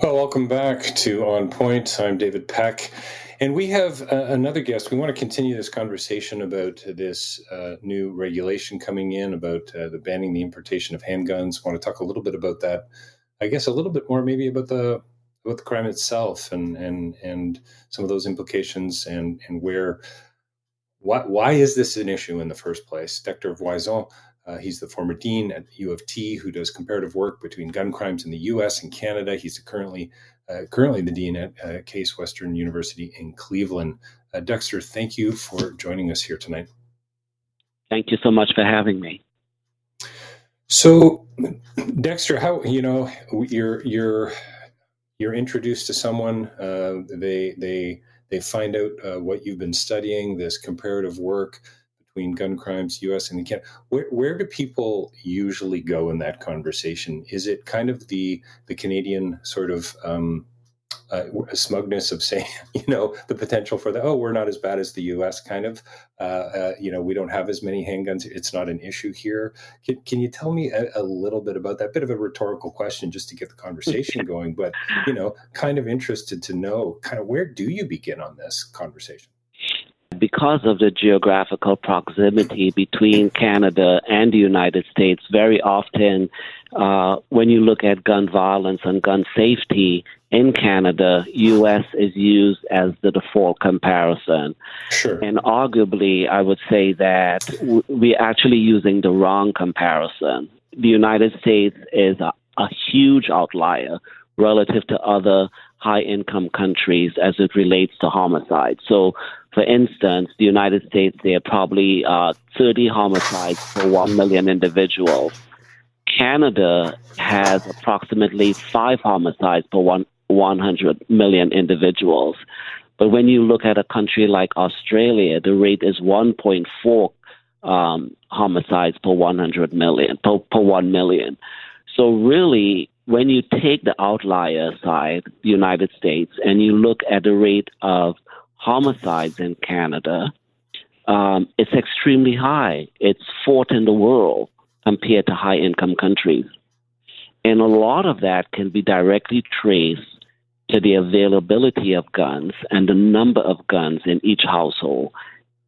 Well, welcome back to On Point. I'm David Peck. And we have uh, another guest. We want to continue this conversation about this uh, new regulation coming in about uh, the banning the importation of handguns. I want to talk a little bit about that. I guess a little bit more maybe about the about the crime itself and and and some of those implications and and where why why is this an issue in the first place? Dexter Voisin uh, he's the former dean at U of T who does comparative work between gun crimes in the U.S. and Canada. He's currently uh, currently the dean at uh, Case Western University in Cleveland. Uh, Dexter, thank you for joining us here tonight. Thank you so much for having me. So, Dexter, how you know you're you're you're introduced to someone. Uh, they they they find out uh, what you've been studying, this comparative work between gun crimes, U.S. and Canada. Where, where do people usually go in that conversation? Is it kind of the the Canadian sort of um, uh, smugness of saying, you know, the potential for the oh, we're not as bad as the U.S. kind of, uh, uh, you know, we don't have as many handguns. It's not an issue here. Can, can you tell me a, a, little bit about that? Bit of a rhetorical question just to get the conversation going, but you know, kind of interested to know, kind of where do you begin on this conversation? Because of the geographical proximity between Canada and the United States, very often uh, when you look at gun violence and gun safety in Canada, U.S. is used as the default comparison. Sure. And arguably, I would say that w- we're actually using the wrong comparison. The United States is a, a huge outlier relative to other high income countries as it relates to homicide. So for instance, the United States, there are probably uh, 30 homicides per 1 million individuals. Canada has approximately 5 homicides per one, 100 million individuals. But when you look at a country like Australia, the rate is 1.4 um, homicides per 100 million, per, per 1 million. So really, when you take the outlier side, the United States, and you look at the rate of homicides in Canada, um, it's extremely high. It's fourth in the world compared to high income countries. And a lot of that can be directly traced to the availability of guns and the number of guns in each household.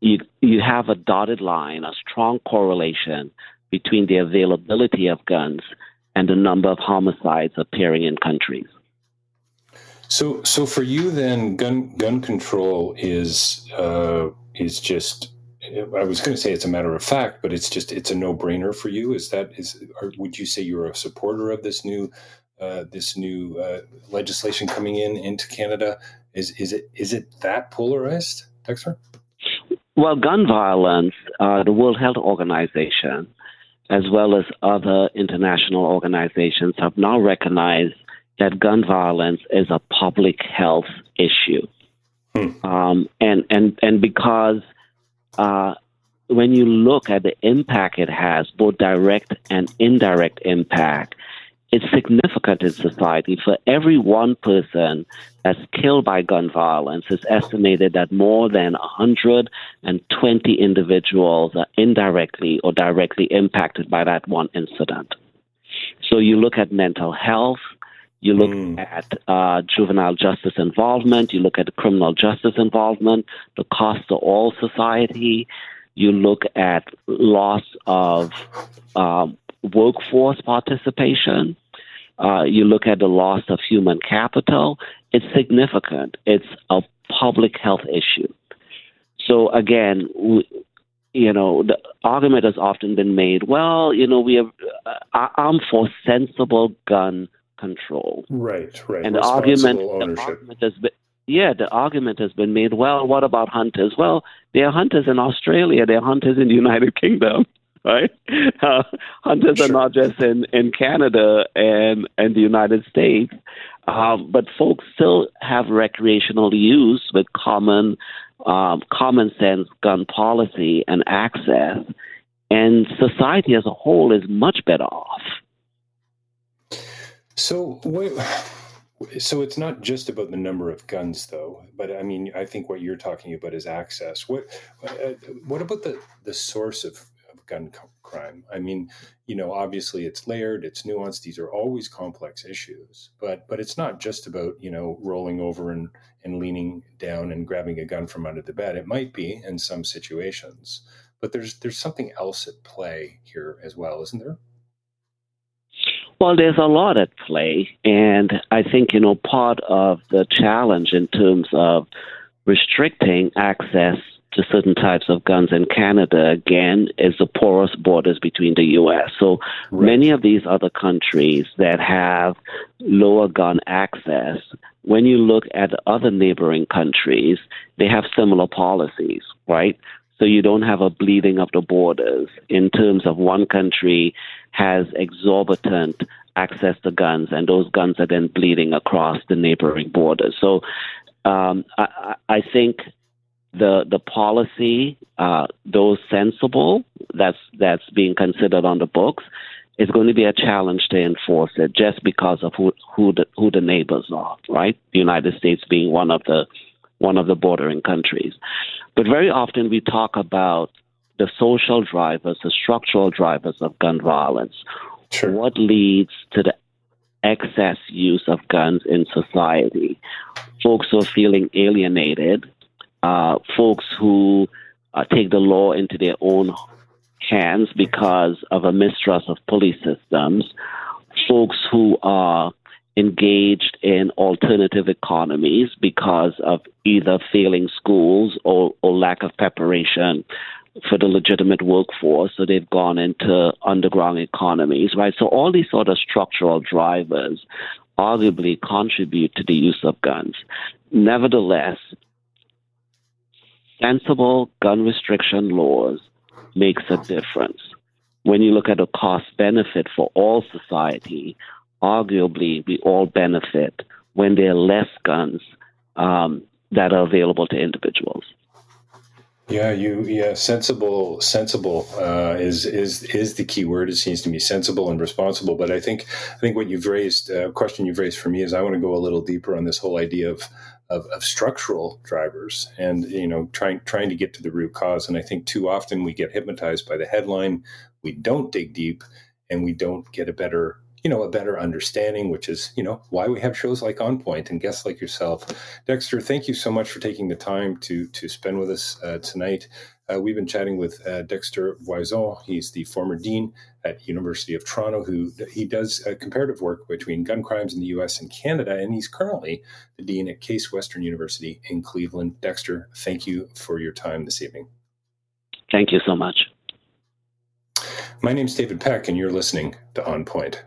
You, you have a dotted line, a strong correlation between the availability of guns and the number of homicides appearing in countries. So, so for you, then, gun gun control is uh, is just. I was going to say it's a matter of fact, but it's just it's a no brainer for you. Is that is? Or would you say you're a supporter of this new uh, this new uh, legislation coming in into Canada? Is is it is it that polarized, Dexter? Well, gun violence, uh, the World Health Organization, as well as other international organizations, have now recognized that gun violence is a public health issue. Hmm. Um, and, and, and because uh, when you look at the impact it has, both direct and indirect impact, it's significant in society. For every one person that's killed by gun violence, it's estimated that more than 120 individuals are indirectly or directly impacted by that one incident. So you look at mental health, you look mm. at uh, juvenile justice involvement. You look at criminal justice involvement, the cost to all society. You look at loss of um, workforce participation. Uh, you look at the loss of human capital. It's significant. It's a public health issue. So again, we, you know, the argument has often been made. Well, you know, we have. Uh, I'm for sensible gun control. Right, right. And the argument, the argument has been, yeah, the argument has been made. Well, what about hunters? Well, there are hunters in Australia. There are hunters in the United Kingdom, right? Uh, hunters sure. are not just in, in Canada and and the United States, um, but folks still have recreational use with common um, common sense gun policy and access, and society as a whole is much better off. So wait, so it's not just about the number of guns, though. But I mean, I think what you're talking about is access. What uh, what about the the source of, of gun crime. I mean, you know, obviously it's layered, it's nuanced. These are always complex issues, but but it's not just about you know rolling over and and leaning down and grabbing a gun from under the bed. It might be in some situations, but there's there's something else at play here as well, isn't there? Well, there's a lot at play, and I think you know part of the challenge in terms of restricting access to certain types of guns in Canada, again, is the porous borders between the U.S. So right. many of these other countries that have lower gun access, when you look at other neighboring countries, they have similar policies, right? So you don't have a bleeding of the borders in terms of one country has exorbitant access to guns, and those guns are then bleeding across the neighboring borders. So um, I, I, think the the policy, uh, though sensible, that's that's being considered on the books, is going to be a challenge to enforce it just because of who who the, who the neighbors are, right? The United States being one of the one of the bordering countries. But very often we talk about the social drivers, the structural drivers of gun violence. Sure. What leads to the excess use of guns in society? Folks who are feeling alienated, uh, folks who uh, take the law into their own hands because of a mistrust of police systems, folks who are engaged in alternative economies because of either failing schools or, or lack of preparation for the legitimate workforce. So they've gone into underground economies, right? So all these sort of structural drivers arguably contribute to the use of guns. Nevertheless, sensible gun restriction laws makes a difference. When you look at the cost benefit for all society, arguably we all benefit when there are less guns um, that are available to individuals. Yeah, you yeah, sensible sensible uh, is is is the key word. It seems to me sensible and responsible. But I think I think what you've raised, uh, question you've raised for me is I want to go a little deeper on this whole idea of, of of, structural drivers and you know trying trying to get to the root cause. And I think too often we get hypnotized by the headline, we don't dig deep, and we don't get a better you know, a better understanding, which is, you know, why we have shows like On Point and guests like yourself. Dexter, thank you so much for taking the time to to spend with us uh, tonight. Uh, we've been chatting with uh, Dexter Voisin. He's the former dean at University of Toronto, who he does comparative work between gun crimes in the U.S. and Canada, and he's currently the dean at Case Western University in Cleveland. Dexter, thank you for your time this evening. Thank you so much. My name is David Peck, and you're listening to On Point.